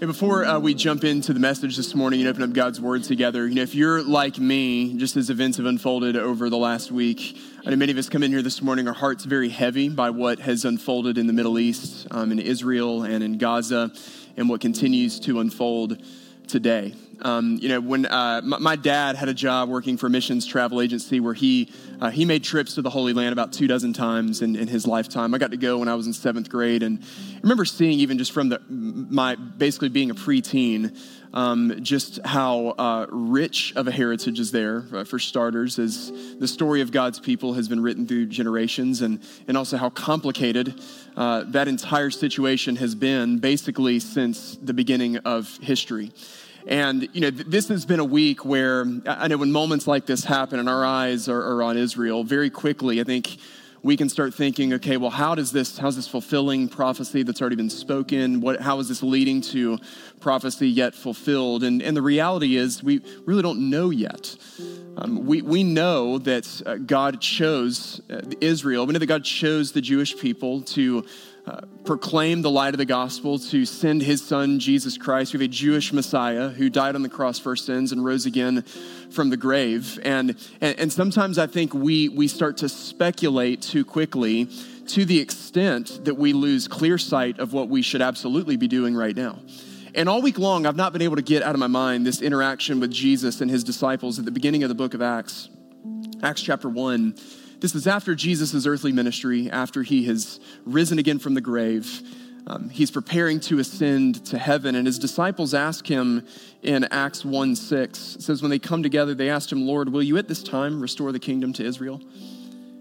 Before uh, we jump into the message this morning and open up God's Word together, you know, if you're like me, just as events have unfolded over the last week, I know many of us come in here this morning, our hearts very heavy by what has unfolded in the Middle East, um, in Israel, and in Gaza, and what continues to unfold today. Um, you know, when uh, my, my, dad had a job working for a missions travel agency where he uh, he made trips to the Holy Land about two dozen times in, in, his lifetime. I got to go when I was in seventh grade, and I remember seeing even just from the my basically being a preteen, um, just how uh, rich of a heritage is there. Uh, for starters, as the story of God's people has been written through generations, and and also how complicated uh, that entire situation has been basically since the beginning of history. And, you know, this has been a week where I know when moments like this happen and our eyes are, are, on Israel, very quickly, I think we can start thinking, okay, well, how does this, how's this fulfilling prophecy that's already been spoken? What, how is this leading to prophecy yet fulfilled? And, and the reality is, we really don't know yet. Um, we, we know that uh, God chose uh, Israel. We know that God chose the Jewish people to proclaim the light of the gospel, to send his son, Jesus Christ. We have a Jewish Messiah who died on the cross for our sins and rose again from the grave. And, and, and sometimes I think we, we start to speculate too quickly to the extent that we lose clear sight of what we should absolutely be doing right now. And all week long, I've not been able to get out of my mind this interaction with Jesus and his disciples at the beginning of the book of Acts, Acts chapter 1 this is after Jesus' earthly ministry, after he has risen again from the grave. Um, he's preparing to ascend to heaven, and his disciples ask him in Acts 1 6. It says, When they come together, they asked him, Lord, will you at this time restore the kingdom to Israel?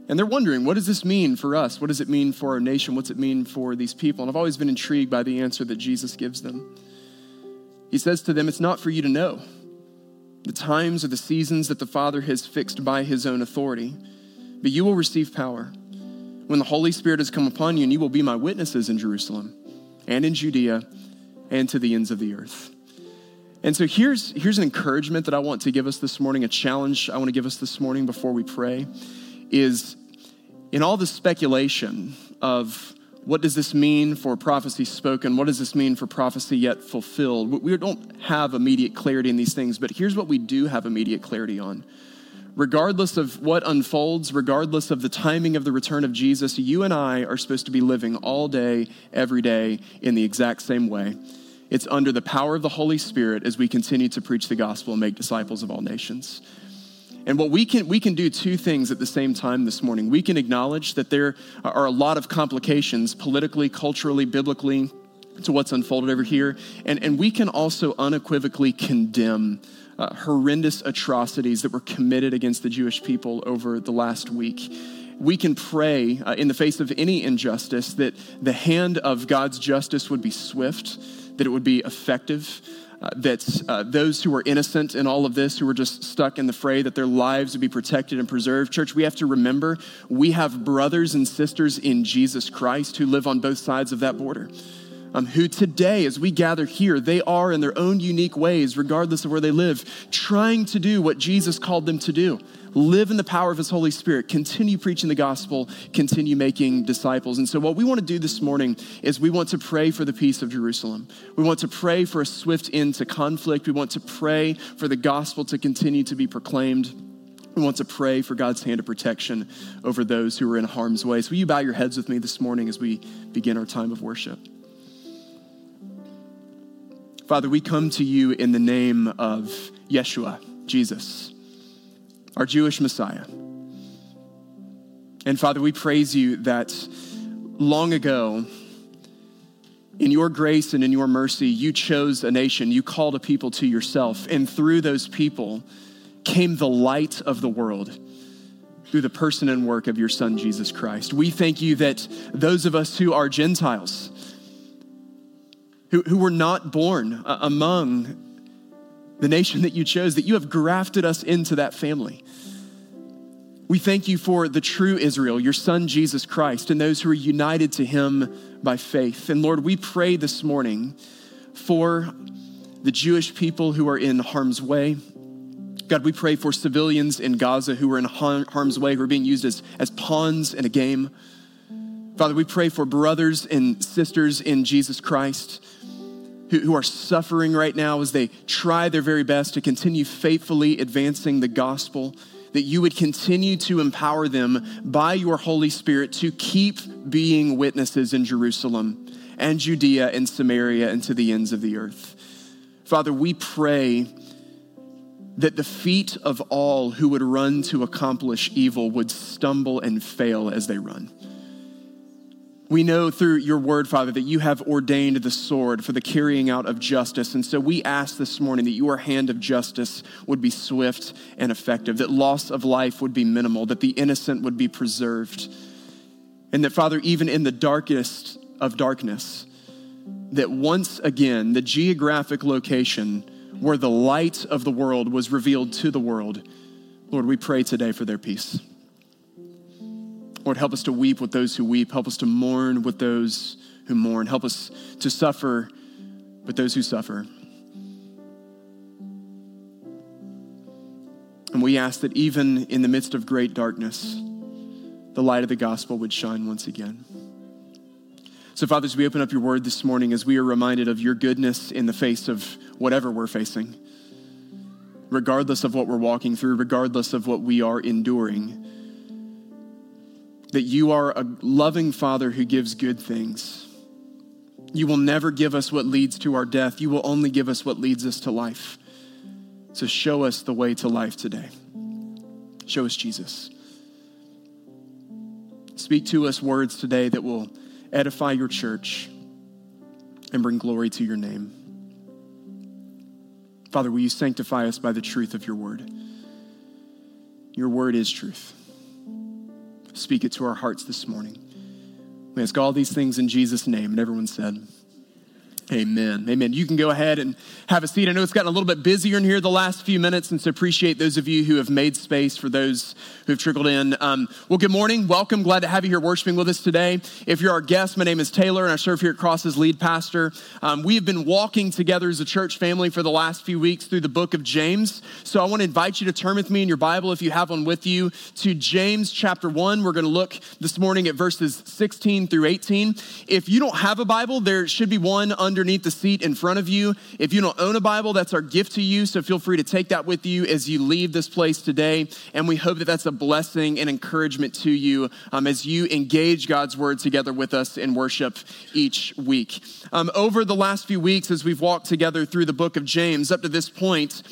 And they're wondering, what does this mean for us? What does it mean for our nation? What's it mean for these people? And I've always been intrigued by the answer that Jesus gives them. He says to them, It's not for you to know the times or the seasons that the Father has fixed by his own authority but you will receive power when the Holy Spirit has come upon you, and you will be my witnesses in Jerusalem and in Judea and to the ends of the earth. And so here's, here's an encouragement that I want to give us this morning, a challenge I want to give us this morning before we pray is in all the speculation of what does this mean for prophecy spoken? What does this mean for prophecy yet fulfilled? We don't have immediate clarity in these things, but here's what we do have immediate clarity on regardless of what unfolds, regardless of the timing of the return of Jesus, you and I are supposed to be living all day, every day, in the exact same way. It's under the power of the Holy Spirit as we continue to preach the gospel and make disciples of all nations. And what we can we can do two things at the same time this morning. We can acknowledge that there are a lot of complications politically, culturally, biblically to what's unfolded over here, and, and we can also unequivocally condemn uh, horrendous atrocities that were committed against the Jewish people over the last week. We can pray uh, in the face of any injustice that the hand of God's justice would be swift, that it would be effective. Uh, that uh, those who are innocent in all of this, who are just stuck in the fray, that their lives would be protected and preserved. Church, we have to remember we have brothers and sisters in Jesus Christ who live on both sides of that border um, who today, as we gather here, they are in their own unique ways, regardless of where they live, trying to do what Jesus called them to do live in the power of His Holy Spirit, continue preaching the gospel, continue making disciples. And so, what we want to do this morning is we want to pray for the peace of Jerusalem. We want to pray for a swift end to conflict. We want to pray for the gospel to continue to be proclaimed. We want to pray for God's hand of protection over those who are in harm's way. So, will you bow your heads with me this morning as we begin our time of worship? Father, we come to you in the name of Yeshua, Jesus, our Jewish Messiah. And Father, we praise you that long ago, in your grace and in your mercy, you chose a nation, you called a people to yourself, and through those people came the light of the world through the person and work of your Son, Jesus Christ. We thank you that those of us who are Gentiles, who, who were not born uh, among the nation that you chose, that you have grafted us into that family. We thank you for the true Israel, your son Jesus Christ, and those who are united to him by faith. And Lord, we pray this morning for the Jewish people who are in harm's way. God, we pray for civilians in Gaza who are in harm's way, who are being used as, as pawns in a game. Father, we pray for brothers and sisters in Jesus Christ who, who are suffering right now as they try their very best to continue faithfully advancing the gospel, that you would continue to empower them by your Holy Spirit to keep being witnesses in Jerusalem and Judea and Samaria and to the ends of the earth. Father, we pray that the feet of all who would run to accomplish evil would stumble and fail as they run. We know through your word, Father, that you have ordained the sword for the carrying out of justice. And so we ask this morning that your hand of justice would be swift and effective, that loss of life would be minimal, that the innocent would be preserved. And that, Father, even in the darkest of darkness, that once again the geographic location where the light of the world was revealed to the world, Lord, we pray today for their peace. Lord, help us to weep with those who weep. Help us to mourn with those who mourn. Help us to suffer with those who suffer. And we ask that even in the midst of great darkness, the light of the gospel would shine once again. So, Father, as we open up your word this morning, as we are reminded of your goodness in the face of whatever we're facing, regardless of what we're walking through, regardless of what we are enduring, that you are a loving Father who gives good things. You will never give us what leads to our death. You will only give us what leads us to life. So show us the way to life today. Show us Jesus. Speak to us words today that will edify your church and bring glory to your name. Father, will you sanctify us by the truth of your word? Your word is truth. Speak it to our hearts this morning. We ask all these things in Jesus' name. And everyone said, Amen. Amen. You can go ahead and have a seat. I know it's gotten a little bit busier in here the last few minutes, and so appreciate those of you who have made space for those who have trickled in. Um, well, good morning. Welcome. Glad to have you here worshiping with us today. If you're our guest, my name is Taylor, and I serve here at Cross as lead pastor. Um, we have been walking together as a church family for the last few weeks through the book of James. So I want to invite you to turn with me in your Bible, if you have one with you, to James chapter 1. We're going to look this morning at verses 16 through 18. If you don't have a Bible, there should be one underneath the seat in front of you. If you don't own a Bible, that's our gift to you. So feel free to take that with you as you leave this place today. And we hope that that's a blessing and encouragement to you um, as you engage God's word together with us in worship each week. Um, over the last few weeks, as we've walked together through the book of James, up to this point,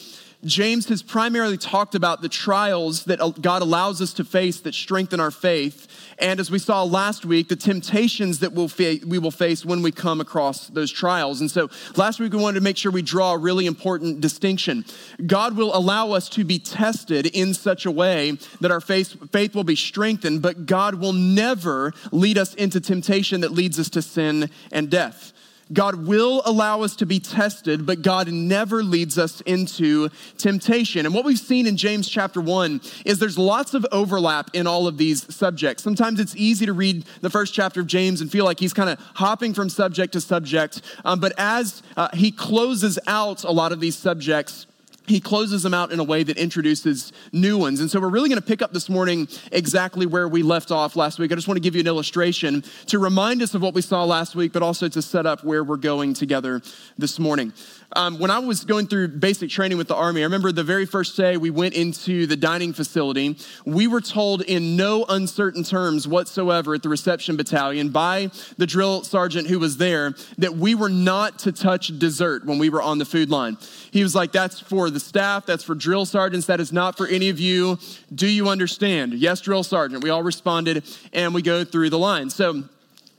James has primarily talked about the trials that God allows us to face that strengthen our faith. And as we saw last week, the temptations that we'll fa- we will face when we come across those trials. And so last week, we wanted to make sure we draw a really important distinction. God will allow us to be tested in such a way that our faith, faith will be strengthened, but God will never lead us into temptation that leads us to sin and death. God will allow us to be tested, but God never leads us into temptation. And what we've seen in James chapter 1 is there's lots of overlap in all of these subjects. Sometimes it's easy to read the first chapter of James and feel like he's kind of hopping from subject to subject. Um, but as uh, he closes out a lot of these subjects, he closes them out in a way that introduces new ones. And so we're really going to pick up this morning exactly where we left off last week. I just want to give you an illustration to remind us of what we saw last week, but also to set up where we're going together this morning. Um, when I was going through basic training with the Army, I remember the very first day we went into the dining facility, we were told in no uncertain terms whatsoever at the reception battalion by the drill sergeant who was there that we were not to touch dessert when we were on the food line. He was like, That's for the staff, that's for drill sergeants, that is not for any of you. Do you understand? Yes, drill sergeant. We all responded, and we go through the line. So,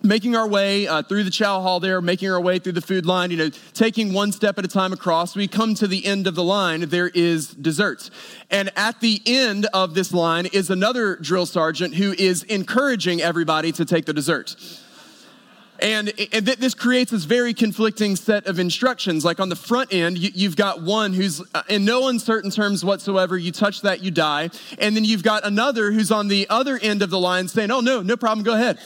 making our way uh, through the chow hall there, making our way through the food line, you know, taking one step at a time across. We come to the end of the line, there is desserts. And at the end of this line is another drill sergeant who is encouraging everybody to take the dessert. And, and this creates this very conflicting set of instructions. Like on the front end, you, have got one who's uh, in no uncertain terms whatsoever, you touch that, you die. And then you've got another who's on the other end of the line saying, oh, no, no problem, go ahead.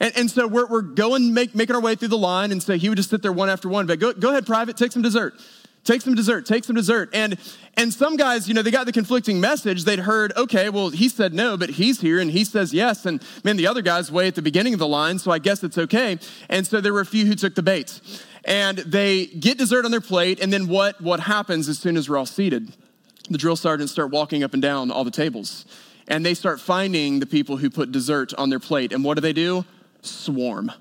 And, and so we're, we're going, make, making our way through the line. And so he would just sit there one after one, but go, go ahead, private, take some dessert. Take some dessert, take some dessert. And and some guys, you know, they got the conflicting message. They'd heard, okay, well, he said no, but he's here and he says yes. And man, the other guy's way at the beginning of the line, so I guess it's okay. And so there were a few who took the bait. And they get dessert on their plate, and then what, what happens as soon as we're all seated? The drill sergeants start walking up and down all the tables, and they start finding the people who put dessert on their plate. And what do they do? Swarm.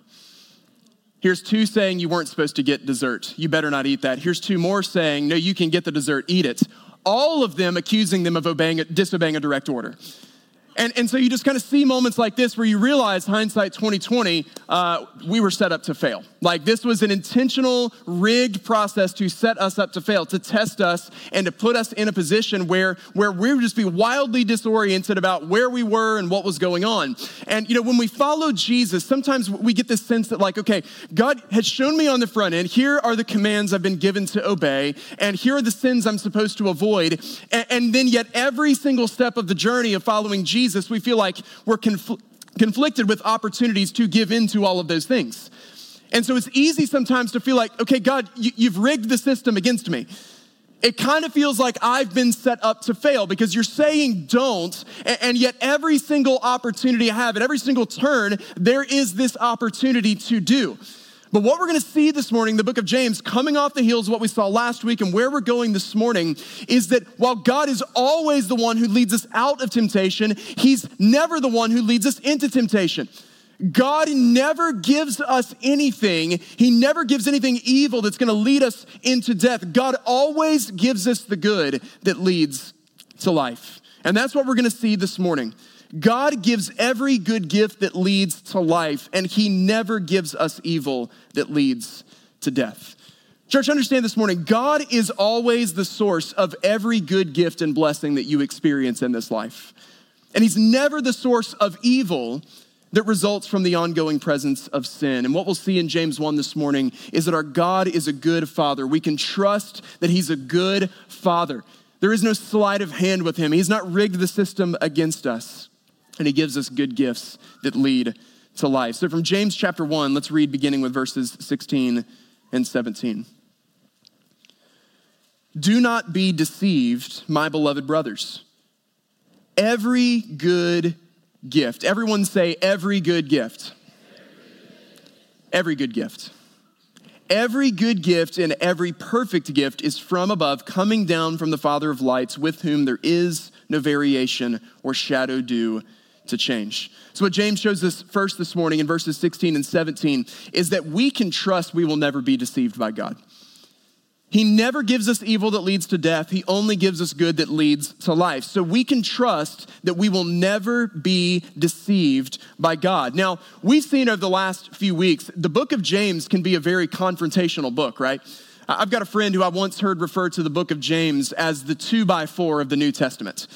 Here's two saying you weren't supposed to get dessert. You better not eat that. Here's two more saying, no, you can get the dessert, eat it. All of them accusing them of obeying, disobeying a direct order. And, and so you just kind of see moments like this where you realize, hindsight 2020, uh, we were set up to fail. Like this was an intentional, rigged process to set us up to fail, to test us, and to put us in a position where, where we would just be wildly disoriented about where we were and what was going on. And, you know, when we follow Jesus, sometimes we get this sense that, like, okay, God has shown me on the front end, here are the commands I've been given to obey, and here are the sins I'm supposed to avoid. And, and then, yet, every single step of the journey of following Jesus, we feel like we're confl- conflicted with opportunities to give in to all of those things. And so it's easy sometimes to feel like, okay, God, you've rigged the system against me. It kind of feels like I've been set up to fail because you're saying don't, and yet every single opportunity I have, at every single turn, there is this opportunity to do. But what we're going to see this morning, the book of James, coming off the heels of what we saw last week and where we're going this morning, is that while God is always the one who leads us out of temptation, He's never the one who leads us into temptation. God never gives us anything. He never gives anything evil that's going to lead us into death. God always gives us the good that leads to life. And that's what we're going to see this morning. God gives every good gift that leads to life, and He never gives us evil that leads to death. Church, understand this morning God is always the source of every good gift and blessing that you experience in this life. And He's never the source of evil that results from the ongoing presence of sin. And what we'll see in James 1 this morning is that our God is a good father. We can trust that he's a good father. There is no sleight of hand with him. He's not rigged the system against us. And he gives us good gifts that lead to life. So from James chapter 1, let's read beginning with verses 16 and 17. Do not be deceived, my beloved brothers. Every good gift. Everyone say, every good gift. Every good gift. Every good gift and every perfect gift is from above, coming down from the Father of lights, with whom there is no variation or shadow due to change. So, what James shows us first this morning in verses 16 and 17 is that we can trust we will never be deceived by God. He never gives us evil that leads to death. He only gives us good that leads to life. So we can trust that we will never be deceived by God. Now, we've seen over the last few weeks, the book of James can be a very confrontational book, right? I've got a friend who I once heard refer to the book of James as the two by four of the New Testament.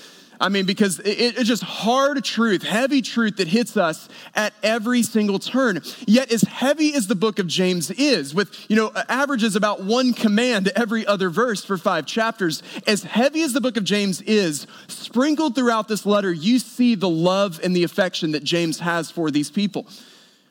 I mean, because it, it's just hard truth, heavy truth that hits us at every single turn. Yet, as heavy as the book of James is, with, you know, averages about one command every other verse for five chapters, as heavy as the book of James is, sprinkled throughout this letter, you see the love and the affection that James has for these people.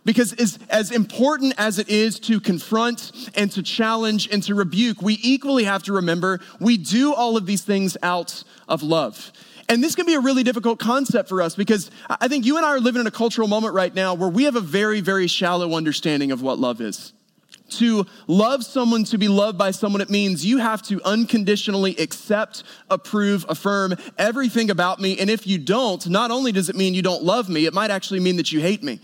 Because as, as important as it is to confront and to challenge and to rebuke, we equally have to remember we do all of these things out of love. And this can be a really difficult concept for us because I think you and I are living in a cultural moment right now where we have a very, very shallow understanding of what love is. To love someone, to be loved by someone, it means you have to unconditionally accept, approve, affirm everything about me. And if you don't, not only does it mean you don't love me, it might actually mean that you hate me.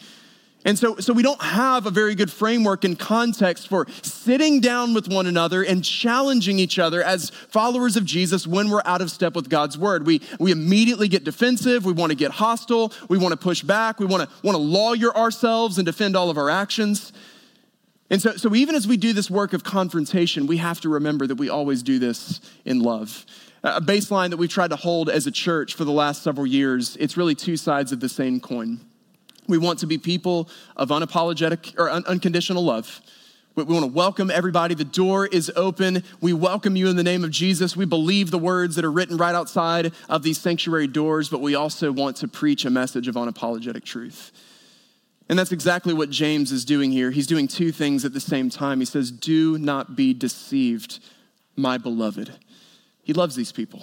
And so, so we don't have a very good framework and context for sitting down with one another and challenging each other as followers of Jesus when we're out of step with God's word. We, we immediately get defensive. We want to get hostile. We want to push back. We want to, want to lawyer ourselves and defend all of our actions. And so, so even as we do this work of confrontation, we have to remember that we always do this in love. A baseline that we've tried to hold as a church for the last several years, it's really two sides of the same coin. We want to be people of unapologetic or un- unconditional love. We, we want to welcome everybody. The door is open. We welcome you in the name of Jesus. We believe the words that are written right outside of these sanctuary doors, but we also want to preach a message of unapologetic truth. And that's exactly what James is doing here. He's doing two things at the same time. He says, Do not be deceived, my beloved. He loves these people.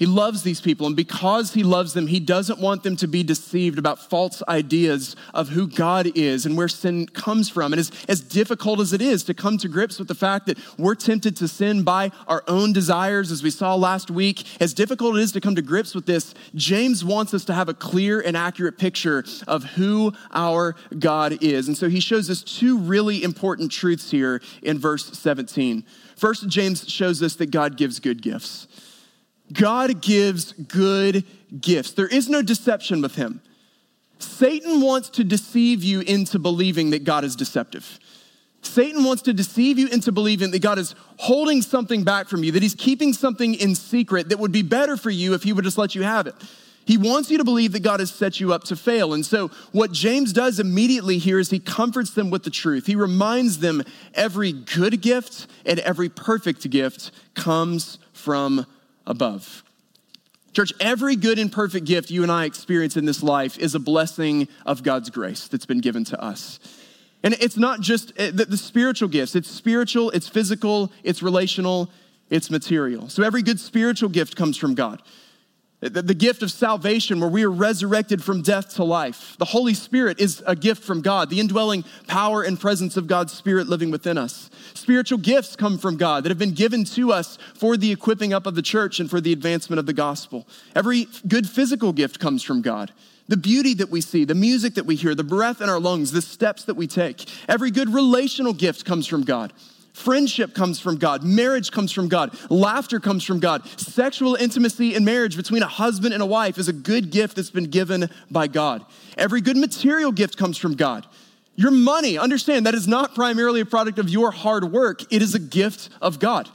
He loves these people, and because he loves them, he doesn't want them to be deceived about false ideas of who God is and where sin comes from. And as, as difficult as it is to come to grips with the fact that we're tempted to sin by our own desires, as we saw last week, as difficult it is to come to grips with this, James wants us to have a clear and accurate picture of who our God is. And so he shows us two really important truths here in verse 17. First, James shows us that God gives good gifts. God gives good gifts. There is no deception with him. Satan wants to deceive you into believing that God is deceptive. Satan wants to deceive you into believing that God is holding something back from you, that he's keeping something in secret that would be better for you if he would just let you have it. He wants you to believe that God has set you up to fail. And so, what James does immediately here is he comforts them with the truth. He reminds them every good gift and every perfect gift comes from above. Church, every good and perfect gift you and I experience in this life is a blessing of God's grace that's been given to us. And it's not just eh, the, spiritual gifts, it's spiritual, it's physical, it's relational, it's material. So every good spiritual gift comes from God the gift of salvation where we are resurrected from death to life. The Holy Spirit is a gift from God, the indwelling power and presence of God's Spirit living within us. Spiritual gifts come from God that have been given to us for the equipping up of the church and for the advancement of the gospel. Every good physical gift comes from God. The beauty that we see, the music that we hear, the breath in our lungs, the steps that we take. Every good relational gift comes from God. Friendship comes from God. Marriage comes from God. Laughter comes from God. Sexual intimacy in marriage between a husband and a wife is a good gift that's been given by God. Every good material gift comes from God. Your money, understand, that is not primarily a product of your hard work, it is a gift of God.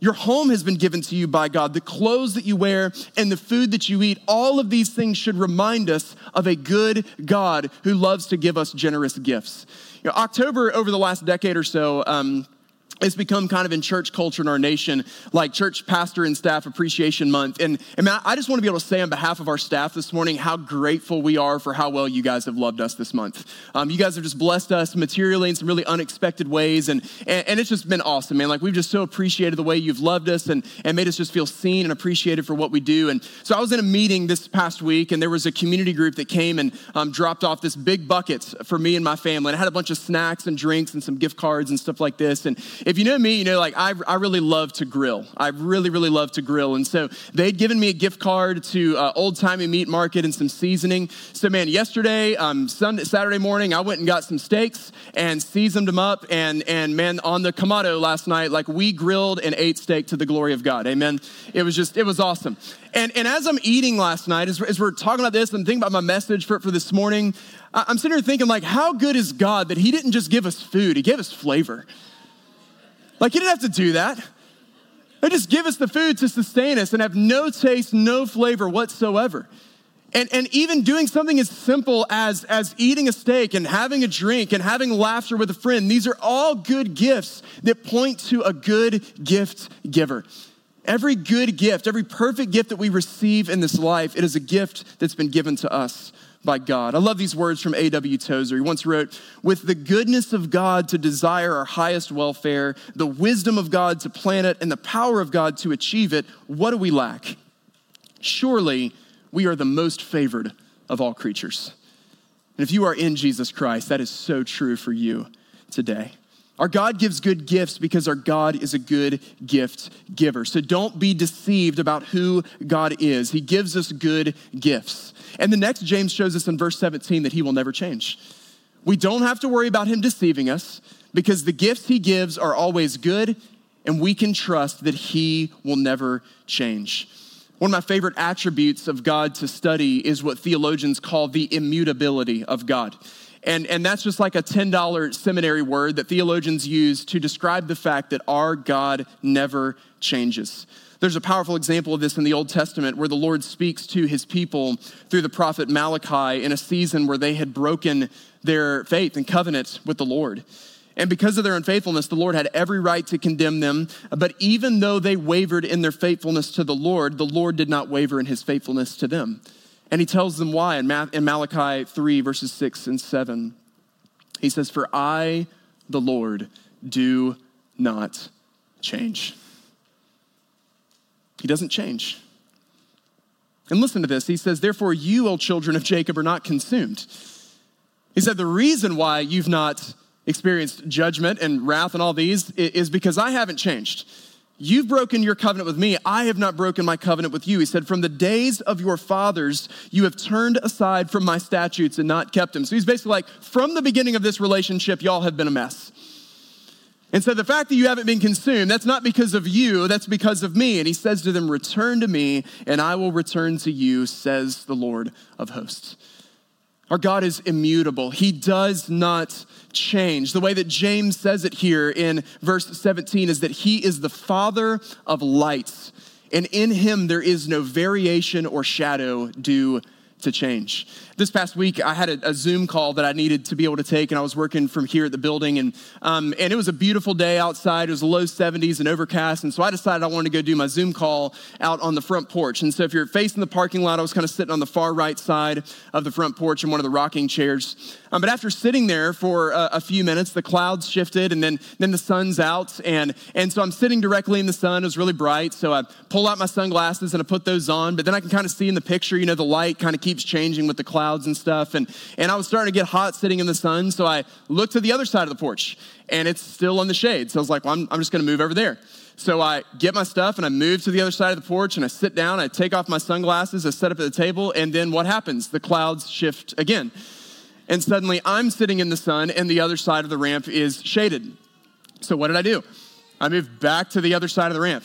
Your home has been given to you by God. The clothes that you wear and the food that you eat, all of these things should remind us of a good God who loves to give us generous gifts. You know, October, over the last decade or so, um, it's become kind of in church culture in our nation, like Church Pastor and Staff Appreciation Month. And, and I just want to be able to say on behalf of our staff this morning how grateful we are for how well you guys have loved us this month. Um, you guys have just blessed us materially in some really unexpected ways. And, and, and, it's just been awesome, man. Like, we've just so appreciated the way you've loved us and, and made us just feel seen and appreciated for what we do. And so I was in a meeting this past week, and there was a community group that came and um, dropped off this big bucket for me and my family. And I had a bunch of snacks and drinks and some gift cards and stuff like this. And if you know me, you know, like I, I really love to grill. I really, really love to grill. And so they'd given me a gift card to uh, Old Timey Meat Market and some seasoning. So, man, yesterday, um, Sunday, Saturday morning, I went and got some steaks and seasoned them up. And, and man, on the Kamado last night, like we grilled and ate steak to the glory of God. Amen. It was just, it was awesome. And, and as I'm eating last night, as, as we're talking about this and thinking about my message for, for this morning, I'm sitting here thinking, like, how good is God that He didn't just give us food, He gave us flavor. Like, he didn't have to do that. They just give us the food to sustain us and have no taste, no flavor whatsoever. And, and even doing something as simple as, as eating a steak and having a drink and having laughter with a friend, these are all good gifts that point to a good gift giver. Every good gift, every perfect gift that we receive in this life, it is a gift that's been given to us by God. I love these words from A.W. Tozer. He once wrote, With the goodness of God to desire our highest welfare, the wisdom of God to plan it, and the power of God to achieve it, what do we lack? Surely we are the most favored of all creatures. And if you are in Jesus Christ, that is so true for you today. Our God gives good gifts because our God is a good gift giver. So don't be deceived about who God is. He gives us good gifts. And the next, James shows us in verse 17 that he will never change. We don't have to worry about him deceiving us because the gifts he gives are always good and we can trust that he will never change. One of my favorite attributes of God to study is what theologians call the immutability of God. And, and that's just like a $10 seminary word that theologians use to describe the fact that our God never changes. There's a powerful example of this in the Old Testament where the Lord speaks to his people through the prophet Malachi in a season where they had broken their faith and covenant with the Lord. And because of their unfaithfulness, the Lord had every right to condemn them. But even though they wavered in their faithfulness to the Lord, the Lord did not waver in his faithfulness to them. And he tells them why in, Malachi 3, verses 6 and 7. He says, For I, the Lord, do not change. He doesn't change. And listen to this. He says, Therefore, you, O children of Jacob, are not consumed. He said, The reason why you've not experienced judgment and wrath and all these is because I haven't changed. You've broken your covenant with me. I have not broken my covenant with you. He said, From the days of your fathers, you have turned aside from my statutes and not kept them. So he's basically like, From the beginning of this relationship, y'all have been a mess. And so the fact that you haven't been consumed, that's not because of you, that's because of me. And he says to them, Return to me, and I will return to you, says the Lord of hosts. Our God is immutable. He does not change. The way that James says it here in verse 17 is that he is the father of lights, and in him there is no variation or shadow due to change. This past week, I had a, a, Zoom call that I needed to be able to take, and I was working from here at the building, and um, and it was a beautiful day outside. It was low 70s and overcast, and so I decided I wanted to go do my Zoom call out on the front porch. And so, if you're facing the parking lot, I was kind of sitting on the far right side of the front porch in one of the rocking chairs. Um, but after sitting there for a, a, few minutes, the clouds shifted, and then then the sun's out, and and so I'm sitting directly in the sun. It was really bright, so I pull out my sunglasses and I put those on. But then I can kind of see in the picture, you know, the light kind of keeps changing with the clouds clouds and stuff. And, and I was starting to get hot sitting in the sun. So I looked to the other side of the porch and it's still in the shade. So I was like, well, I'm, I'm just going to move over there. So I get my stuff and I move to the other side of the porch and I sit down. I take off my sunglasses. I set up at the table. And then what happens? The clouds shift again. And suddenly I'm sitting in the sun and the other side of the ramp is shaded. So what did I do? I moved back to the other side of the ramp.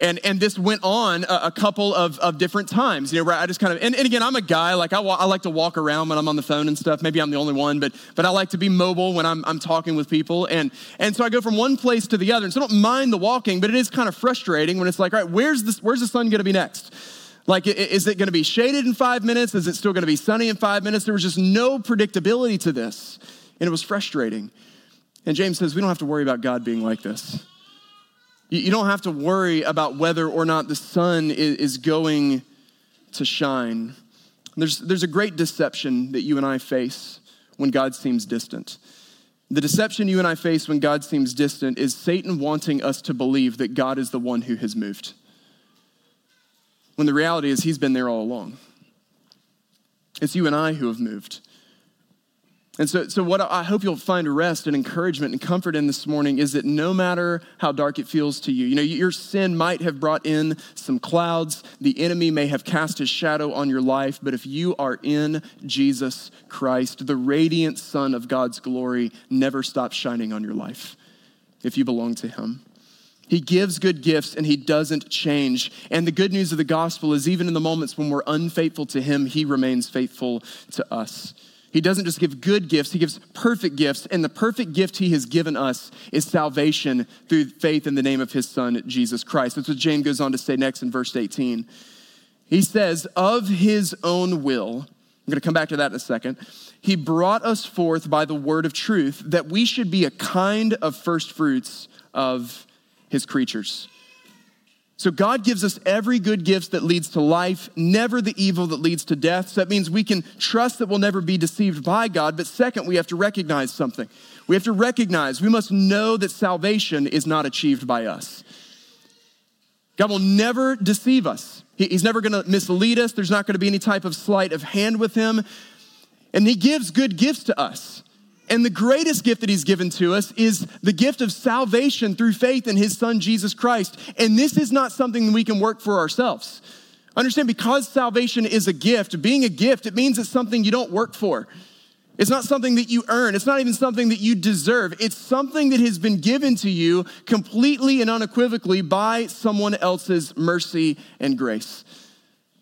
And, and this went on a, a, couple of, of different times, you know, where I just kind of, and, and again, I'm a guy, like I, I like to walk around when I'm on the phone and stuff. Maybe I'm the only one, but, but I like to be mobile when I'm, I'm talking with people. And, and so I go from one place to the other. And so I don't mind the walking, but it is kind of frustrating when it's like, all right, where's, this, where's the sun going to be next? Like, is it going to be shaded in five minutes? Is it still going to be sunny in five minutes? There was just no predictability to this. And it was frustrating. And James says, we don't have to worry about God being like this. You don't have to worry about whether or not the sun is going to shine. There's, there's a great deception that you and I face when God seems distant. The deception you and I face when God seems distant is Satan wanting us to believe that God is the one who has moved. When the reality is, he's been there all along. It's you and I who have moved. And so, so what I hope you'll find rest and encouragement and comfort in this morning is that no matter how dark it feels to you, you know, your sin might have brought in some clouds. The enemy may have cast his shadow on your life, but if you are in Jesus Christ, the radiant sun of God's glory never stops shining on your life if you belong to him. He gives good gifts and he doesn't change. And the good news of the gospel is even in the moments when we're unfaithful to him, he remains faithful to us. He doesn't just give good gifts, he gives perfect gifts. And the perfect gift he has given us is salvation through faith in the name of his son, Jesus Christ. That's what James goes on to say next in verse 18. He says, Of his own will, I'm going to come back to that in a second. He brought us forth by the word of truth that we should be a kind of first fruits of his creatures. So God gives us every good gift that leads to life, never the evil that leads to death. So that means we can trust that we'll never be deceived by God. But second, we have to recognize something. We have to recognize, we must know that salvation is not achieved by us. God will never deceive us. He's never going to mislead us. There's not going to be any type of sleight of hand with him. And he gives good gifts to us. And the greatest gift that he's given to us is the gift of salvation through faith in his son, Jesus Christ. And this is not something we can work for ourselves. Understand, because salvation is a gift, being a gift, it means it's something you don't work for. It's not something that you earn. It's not even something that you deserve. It's something that has been given to you completely and unequivocally by someone else's mercy and grace.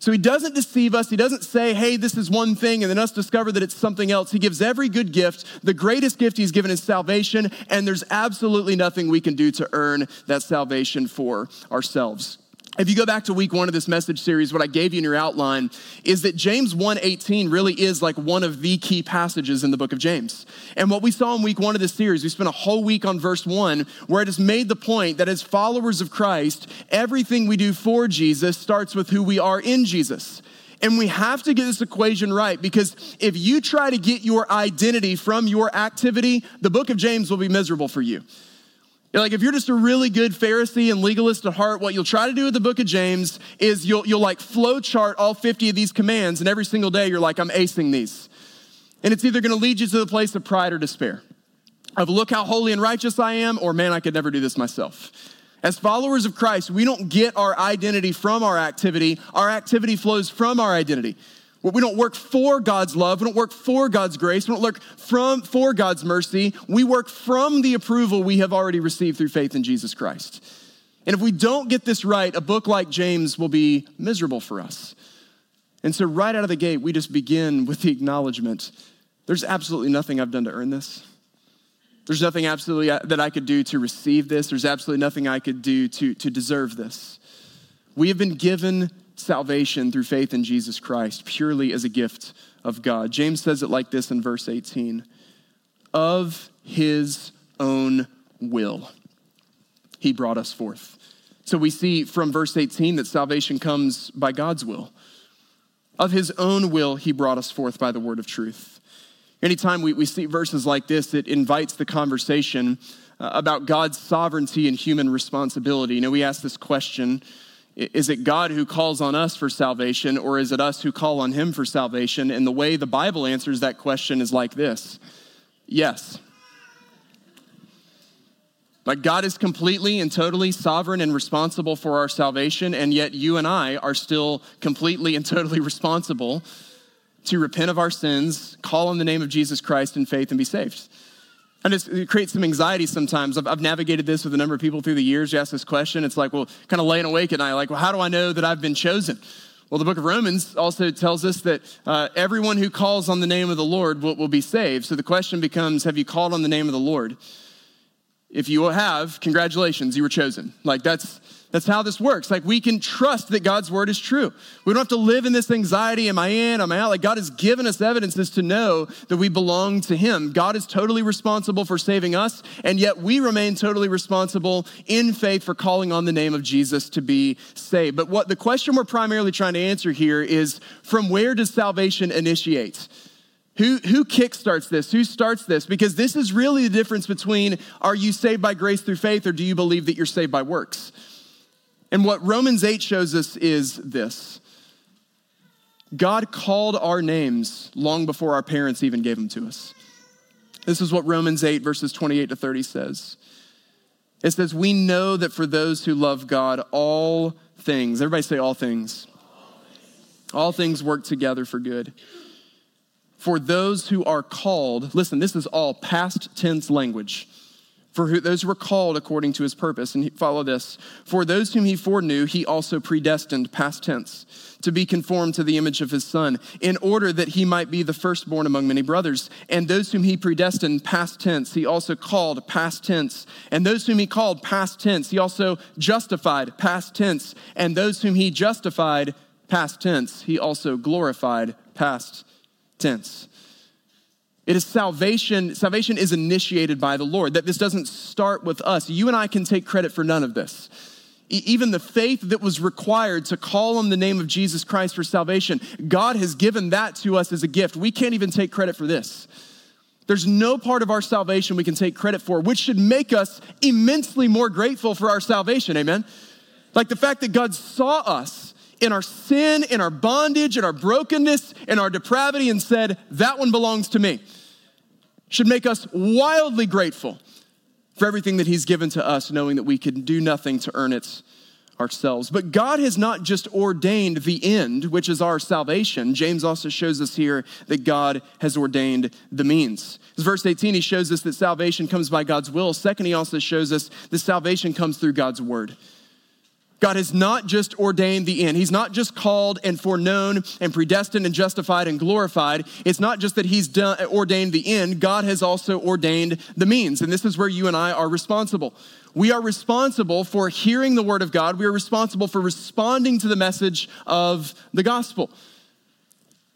So he doesn't deceive us. He doesn't say, hey, this is one thing, and then us discover that it's something else. He gives every good gift. The greatest gift he's given is salvation, and there's absolutely nothing we can do to earn that salvation for ourselves. If you go back to week one of this message series, what I gave you in your outline is that James 1:18 really is like one of the key passages in the book of James. And what we saw in week one of this series, we spent a whole week on verse one, where it has made the point that as followers of Christ, everything we do for Jesus starts with who we are in Jesus. And we have to get this equation right because if you try to get your identity from your activity, the book of James will be miserable for you. Like if you're just a really good Pharisee and legalist at heart, what you'll try to do with the book of James is you'll, you'll like flow chart all 50 of these commands, and every single day you're like, I'm acing these. And it's either gonna lead you to the place of pride or despair. Of look how holy and righteous I am, or man, I could never do this myself. As followers of Christ, we don't get our identity from our activity. Our activity flows from our identity. We don't work for God's love. We don't work for God's grace. We don't work from, for God's mercy. We work from the approval we have already received through faith in Jesus Christ. And if we don't get this right, a book like James will be miserable for us. And so, right out of the gate, we just begin with the acknowledgement there's absolutely nothing I've done to earn this. There's nothing absolutely that I could do to receive this. There's absolutely nothing I could do to, to deserve this. We have been given salvation through faith in Jesus Christ purely as a gift of God. James says it like this in verse 18 of his own will, he brought us forth. So we see from verse 18 that salvation comes by God's will. Of his own will, he brought us forth by the word of truth. Anytime we, we see verses like this, it invites the conversation uh, about God's sovereignty and human responsibility. You know, we ask this question is it God who calls on us for salvation, or is it us who call on him for salvation? And the way the Bible answers that question is like this yes. Like God is completely and totally sovereign and responsible for our salvation, and yet you and I are still completely and totally responsible to repent of our sins, call on the name of Jesus Christ in faith, and be saved. And it creates some anxiety sometimes. I've, I've, navigated this with a number of people through the years. You ask this question, it's like, well, kind of laying awake at night, like, well, how do I know that I've been chosen? Well, the book of Romans also tells us that uh, everyone who calls on the name of the Lord will, will be saved. So the question becomes have you called on the name of the Lord? If you have, congratulations, you were chosen. Like, that's that's how this works. Like we can trust that God's word is true. We don't have to live in this anxiety. Am I in? Am I out? Like God has given us evidences to know that we belong to Him. God is totally responsible for saving us, and yet we remain totally responsible in faith for calling on the name of Jesus to be saved. But what the question we're primarily trying to answer here is from where does salvation initiate? Who, who kickstarts this? Who starts this? Because this is really the difference between are you saved by grace through faith or do you believe that you're saved by works? And what Romans 8 shows us is this God called our names long before our parents even gave them to us. This is what Romans 8, verses 28 to 30 says. It says, We know that for those who love God, all things, everybody say all things, all things work together for good. For those who are called, listen, this is all past tense language for who, those were called according to his purpose. And he, follow this. For those whom he foreknew, he also predestined, past tense, to be conformed to the image of his son, in order that he might be the firstborn among many brothers. And those whom he predestined, past tense, he also called, past tense. And those whom he called, past tense, he also justified, past tense. And those whom he justified, past tense, he also glorified, past tense. It is salvation. Salvation is initiated by the Lord, that this doesn't start with us. You and I can take credit for none of this. Even the faith that was required to call on the name of Jesus Christ for salvation, God has given that to us as a gift. We can't even take credit for this. There's no part of our salvation we can take credit for, which should make us immensely more grateful for our salvation. Amen? Like the fact that God saw us in our sin, in our bondage, in our brokenness, in our depravity, and said, That one belongs to me should make us wildly grateful for everything that He's given to us, knowing that we can do nothing to earn it ourselves. But God has not just ordained the end, which is our salvation. James also shows us here that God has ordained the means. verse 18, he shows us that salvation comes by God's will. Second, he also shows us that salvation comes through God's word. God has not just ordained the end. He's not just called and foreknown and predestined and justified and glorified. It's not just that He's done, ordained the end. God has also ordained the means. And this is where you and I are responsible. We are responsible for hearing the word of God. We are responsible for responding to the message of the gospel.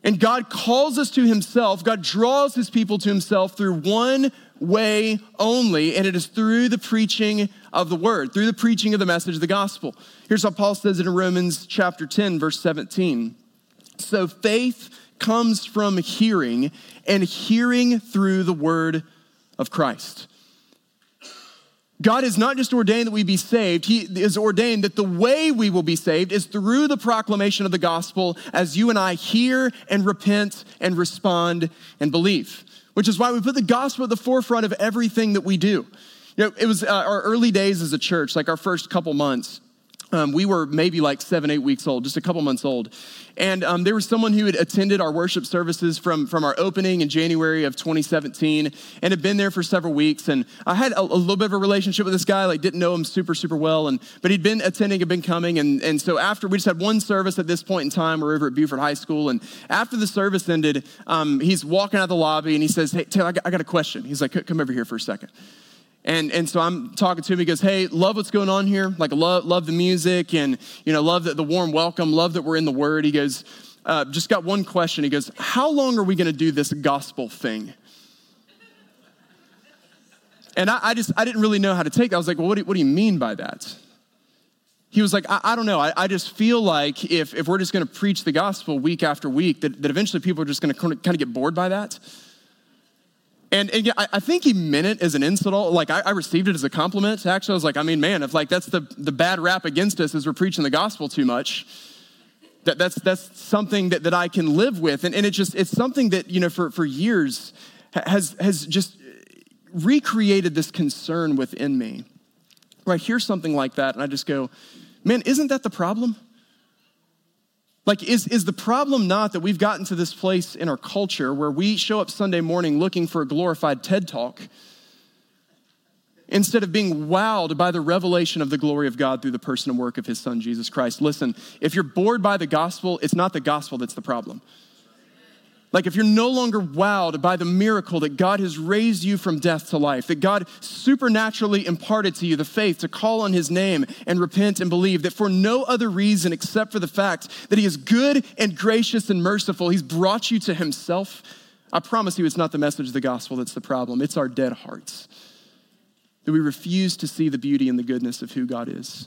And God calls us to himself. God draws his people to himself through one way only, and it is through the preaching of the word, through the preaching of the message of the gospel. Here's how Paul says it in Romans chapter 10, verse 17. So faith comes from hearing, and hearing through the word of Christ. God has not just ordained that we be saved, He has ordained that the way we will be saved is through the proclamation of the gospel as you and I hear and repent and respond and believe, which is why we put the gospel at the forefront of everything that we do. You know, it was uh, our early days as a church, like our first couple months. Um, we were maybe like seven, eight weeks old, just a couple months old. And um, there was someone who had attended our worship services from, from our opening in January of 2017 and had been there for several weeks. And I had a, a, little bit of a relationship with this guy, like didn't know him super, super well. And, but he'd been attending, had been coming. And, and so after, we just had one service at this point in time. We're over at Buford High School. And after the service ended, um, he's walking out of the lobby and he says, hey, Taylor, I got, I got a question. He's like, come over here for a second. And, and so I'm talking to him. He goes, Hey, love what's going on here. Like, love, love the music and, you know, love the, the warm welcome. Love that we're in the Word. He goes, uh, Just got one question. He goes, How long are we going to do this gospel thing? And I, I, just, I didn't really know how to take that. I was like, Well, what do, what do you mean by that? He was like, I, I don't know. I, I, just feel like if, if we're just going to preach the gospel week after week, that, that eventually people are just going to kind of get bored by that. And, and yeah, I, I, think he meant it as an insult. Like I, I, received it as a compliment. Actually, I was like, I mean, man, if like that's the, the bad rap against us is we're preaching the gospel too much, that, that's, that's something that, that I can live with. And, and it just, it's something that, you know, for, for years has, has just recreated this concern within me. Where I hear something like that and I just go, man, isn't that the problem? Like, is, is the problem not that we've gotten to this place in our culture where we show up Sunday morning looking for a glorified TED talk instead of being wowed by the revelation of the glory of God through the person and work of his son, Jesus Christ? Listen, if you're bored by the gospel, it's not the gospel that's the problem. Like, if you're no longer wowed by the miracle that God has raised you from death to life, that God supernaturally imparted to you the faith to call on his name and repent and believe, that for no other reason except for the fact that he is good and gracious and merciful, he's brought you to himself, I promise you it's not the message of the gospel that's the problem. It's our dead hearts. That we refuse to see the beauty and the goodness of who God is.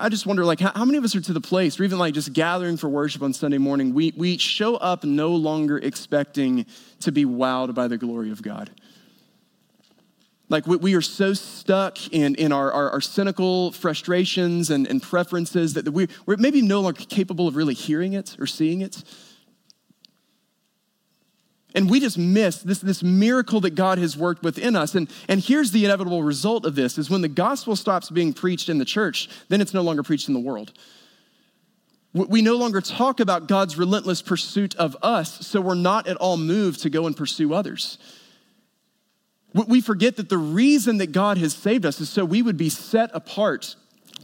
I just wonder, like, how, many of us are to the place, or even like just gathering for worship on Sunday morning, we, we show up no longer expecting to be wowed by the glory of God. Like, we, we are so stuck in, in our, our, our cynical frustrations and, and preferences that we, we're maybe no longer capable of really hearing it or seeing it. And we just miss this, this miracle that God has worked within us. And, and here's the inevitable result of this is when the gospel stops being preached in the church, then it's no longer preached in the world. We no longer talk about God's relentless pursuit of us, so we're not at all moved to go and pursue others. We forget that the reason that God has saved us is so we would be set apart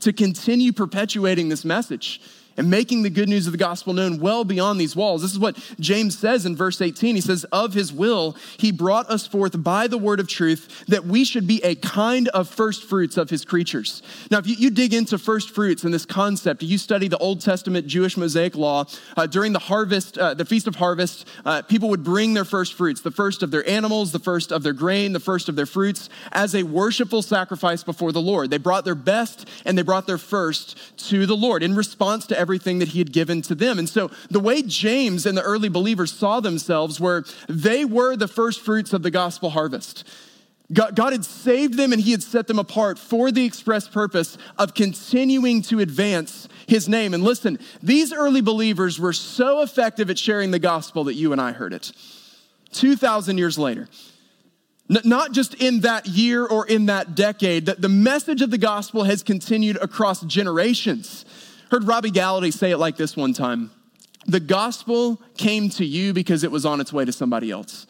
to continue perpetuating this message and making the good news of the gospel known well beyond these walls. This is what James says in verse 18. He says, Of his will, he brought us forth by the word of truth that we should be a kind of first fruits of his creatures. Now, if you, you dig into first fruits and this concept, you study the Old Testament Jewish Mosaic law, uh, during the harvest, uh, the Feast of Harvest, uh, people would bring their first fruits, the first of their animals, the first of their grain, the first of their fruits, as a worshipful sacrifice before the Lord. They brought their best and they brought their first to the Lord in response to everything that he had given to them. And so the way James and the early believers saw themselves were they were the first fruits of the gospel harvest. God, had saved them and He had set them apart for the express purpose of continuing to advance His name. And listen, these early believers were so effective at sharing the gospel that you and I heard it 2,000 years later. Not just in that year or in that decade, that the message of the gospel has continued across generations. Heard Robbie Gallaty say it like this one time The gospel came to you because it was on its way to somebody else.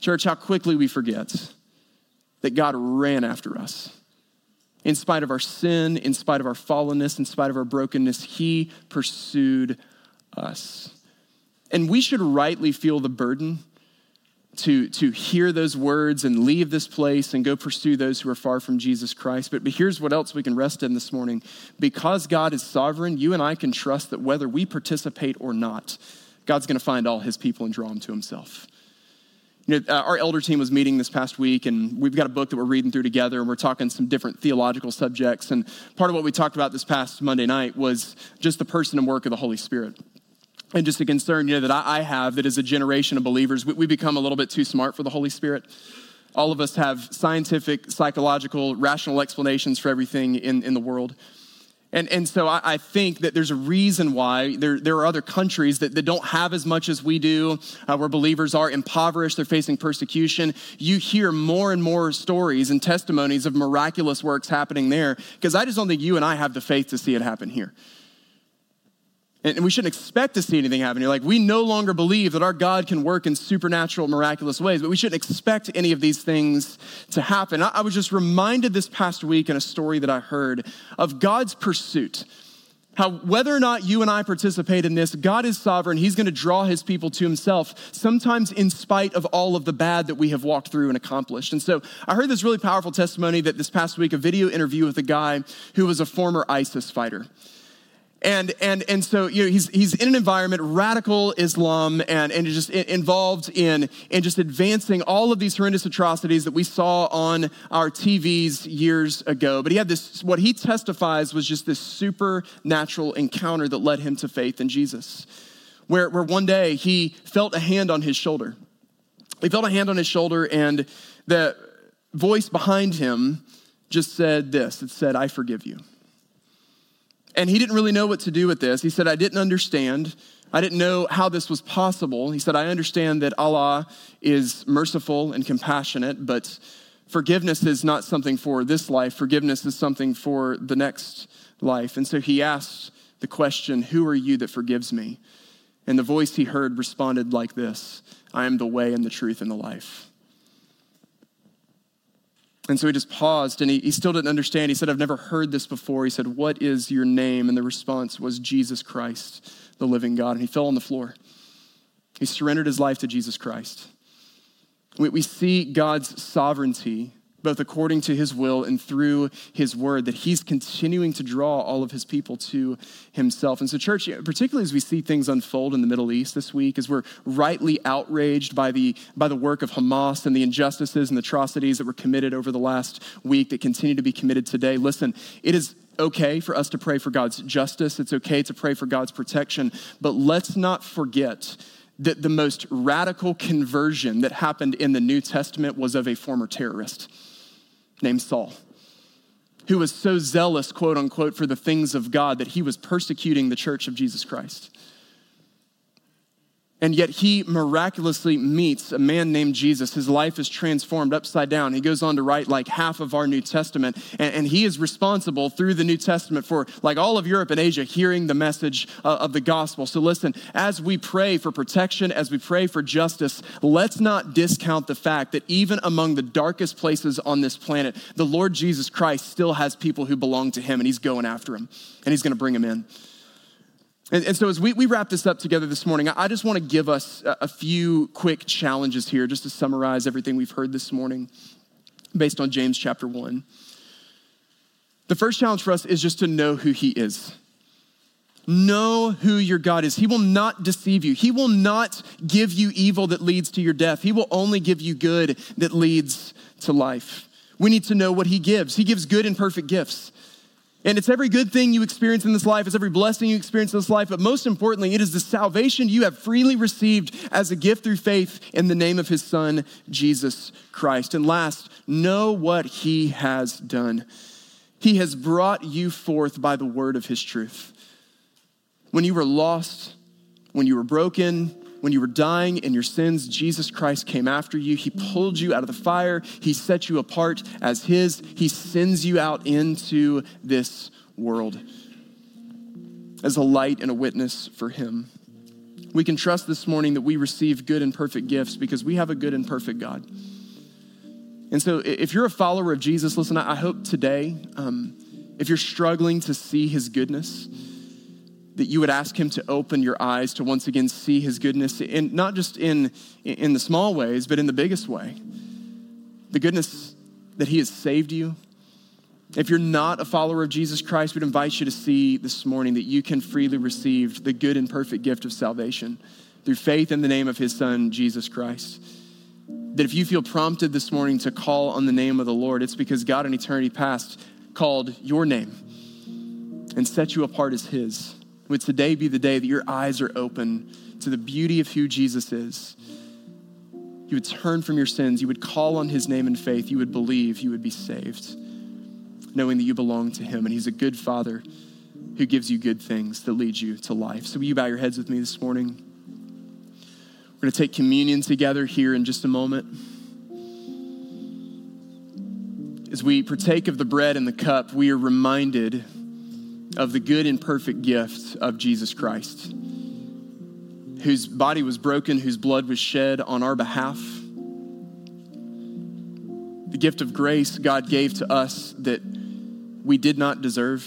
Church, how quickly we forget that God ran after us. In spite of our sin, in spite of our fallenness, in spite of our brokenness, He pursued us. And we should rightly feel the burden to, to hear those words and leave this place and go pursue those who are far from Jesus Christ. But, but here's what else we can rest in this morning. Because God is sovereign, you and I can trust that whether we participate or not, God's going to find all his people and draw them to himself. You know, uh, our elder team was meeting this past week, and we've got a book that we're reading through together, and we're talking some different theological subjects. And part of what we talked about this past Monday night was just the person and work of the Holy Spirit and just a concern you know that i have that as a generation of believers we, we become a little bit too smart for the holy spirit All of us have scientific, psychological, rational explanations for everything in, in the world. And, and so I, I, think that there's a reason why there, there are other countries that, that don't have as much as we do, uh, where believers are impoverished, they're facing persecution. You hear more and more stories and testimonies of miraculous works happening there, because I just don't think you and I have the faith to see it happen here. And we shouldn't expect to see anything happen here. Like, we no longer believe that our God can work in supernatural, miraculous ways, but we shouldn't expect any of these things to happen. I, was just reminded this past week in a story that I heard of God's pursuit. How, whether or not you and I participate in this, God is sovereign. He's going to draw his people to himself, sometimes in spite of all of the bad that we have walked through and accomplished. And so I heard this really powerful testimony that this past week, a video interview with a guy who was a former ISIS fighter. And, and, and so you know, he's, he's in an environment, radical Islam, and, and just involved in, in just advancing all of these horrendous atrocities that we saw on our TVs years ago. But he had this, what he testifies was just this supernatural encounter that led him to faith in Jesus, where, where one day he felt a hand on his shoulder. He felt a hand on his shoulder, and the voice behind him just said this it said, I forgive you. And he didn't really know what to do with this. He said, I didn't understand. I didn't know how this was possible. He said, I understand that Allah is merciful and compassionate, but forgiveness is not something for this life. Forgiveness is something for the next life. And so he asked the question, Who are you that forgives me? And the voice he heard responded like this I am the way and the truth and the life. And so he just paused and he, he still didn't understand. He said, I've never heard this before. He said, What is your name? And the response was Jesus Christ, the living God. And he fell on the floor. He surrendered his life to Jesus Christ. We, we see God's sovereignty both according to his will and through his word, that he's continuing to draw all of his people to himself. And so, church, particularly as we see things unfold in the Middle East this week, as we're rightly outraged by the, by the work of Hamas and the injustices and atrocities that were committed over the last week that continue to be committed today, listen, it is okay for us to pray for God's justice. It's okay to pray for God's protection. But let's not forget that the most radical conversion that happened in the New Testament was of a former terrorist named Saul, who was so zealous, quote unquote, for the things of God that he was persecuting the church of Jesus Christ. And yet he miraculously meets a man named Jesus. His life is transformed upside down. He goes on to write like half of our New Testament. And, and he is responsible through the New Testament for like all of Europe and Asia hearing the message uh, of the gospel. So listen, as we pray for protection, as we pray for justice, let's not discount the fact that even among the darkest places on this planet, the Lord Jesus Christ still has people who belong to him and he's going after him and he's going to bring them in. And, and, so, as we, we wrap this up together this morning, I just want to give us a, a few quick challenges here, just to summarize everything we've heard this morning based on James chapter 1. The first challenge for us is just to know who He is. Know who your God is. He will not deceive you. He will not give you evil that leads to your death. He will only give you good that leads to life. We need to know what He gives. He gives good and perfect gifts. And it's every good thing you experience in this life, it's every blessing you experience in this life, but most importantly, it is the salvation you have freely received as a gift through faith in the name of his son, Jesus Christ. And last, know what he has done. He has brought you forth by the word of his truth. When you were lost, when you were broken, when you were dying in your sins, Jesus Christ came after you. He pulled you out of the fire. He set you apart as His. He sends you out into this world as a light and a witness for Him. We can trust this morning that we receive good and perfect gifts because we have a good and perfect God. And so, if you're a follower of Jesus, listen, I hope today, um, if you're struggling to see His goodness, that you would ask him to open your eyes to once again see his goodness, in, not just in, in the small ways, but in the biggest way. The goodness that he has saved you. If you're not a follower of Jesus Christ, we'd invite you to see this morning that you can freely receive the good and perfect gift of salvation through faith in the name of his son, Jesus Christ. That if you feel prompted this morning to call on the name of the Lord, it's because God in eternity past called your name and set you apart as his. Would today be the day that your eyes are open to the beauty of who Jesus is? you would turn from your sins, you would call on his name in faith, you would believe, you would be saved, knowing that you belong to him and he's a good father who gives you good things that lead you to life. So, will you bow your heads with me this morning? We're going to take communion together here in just a moment. As we partake of the bread and the cup, we are reminded of the good and perfect gift of Jesus Christ, whose body was broken, whose blood was shed on our behalf. The gift of grace God gave to us that we did not deserve,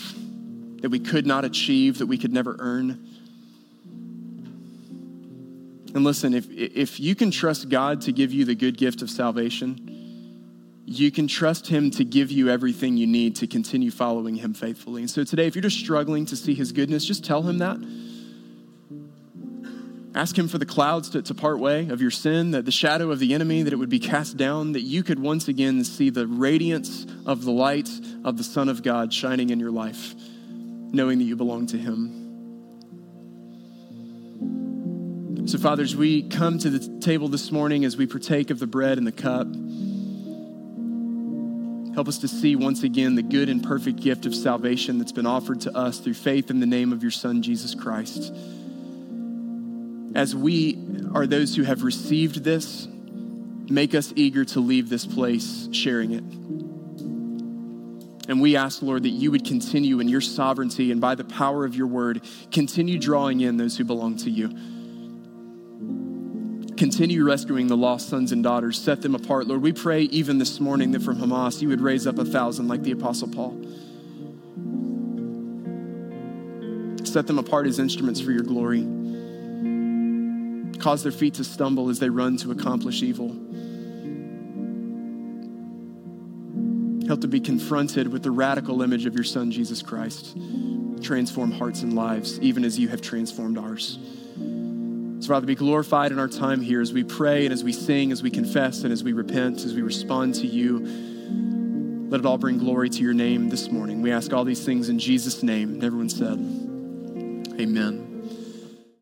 that we could not achieve, that we could never earn. And listen, if, if you can trust God to give you the good gift of salvation, you can trust Him to give you everything you need to continue following Him faithfully. And so today, if you're just struggling to see His goodness, just tell Him that. Ask Him for the clouds to, to part way of your sin, that the shadow of the enemy, that it would be cast down, that you could once again see the radiance of the light of the Son of God shining in your life, knowing that you belong to Him. So, fathers, we come to the table this morning as we partake of the bread and the cup. Help us to see once again the good and perfect gift of salvation that's been offered to us through faith in the name of your Son, Jesus Christ. As we are those who have received this, make us eager to leave this place sharing it. And we ask, Lord, that you would continue in your sovereignty and by the power of your word, continue drawing in those who belong to you. Continue rescuing the lost sons and daughters. Set them apart. Lord, we pray even this morning that from Hamas you would raise up a thousand like the Apostle Paul. Set them apart as instruments for your glory. Cause their feet to stumble as they run to accomplish evil. Help to be confronted with the radical image of your Son, Jesus Christ. Transform hearts and lives, even as you have transformed ours. So, Father, be glorified in our time here as we pray and as we sing, as we confess and as we repent, as we respond to you. Let it all bring glory to your name this morning. We ask all these things in Jesus' name. And everyone said, Amen.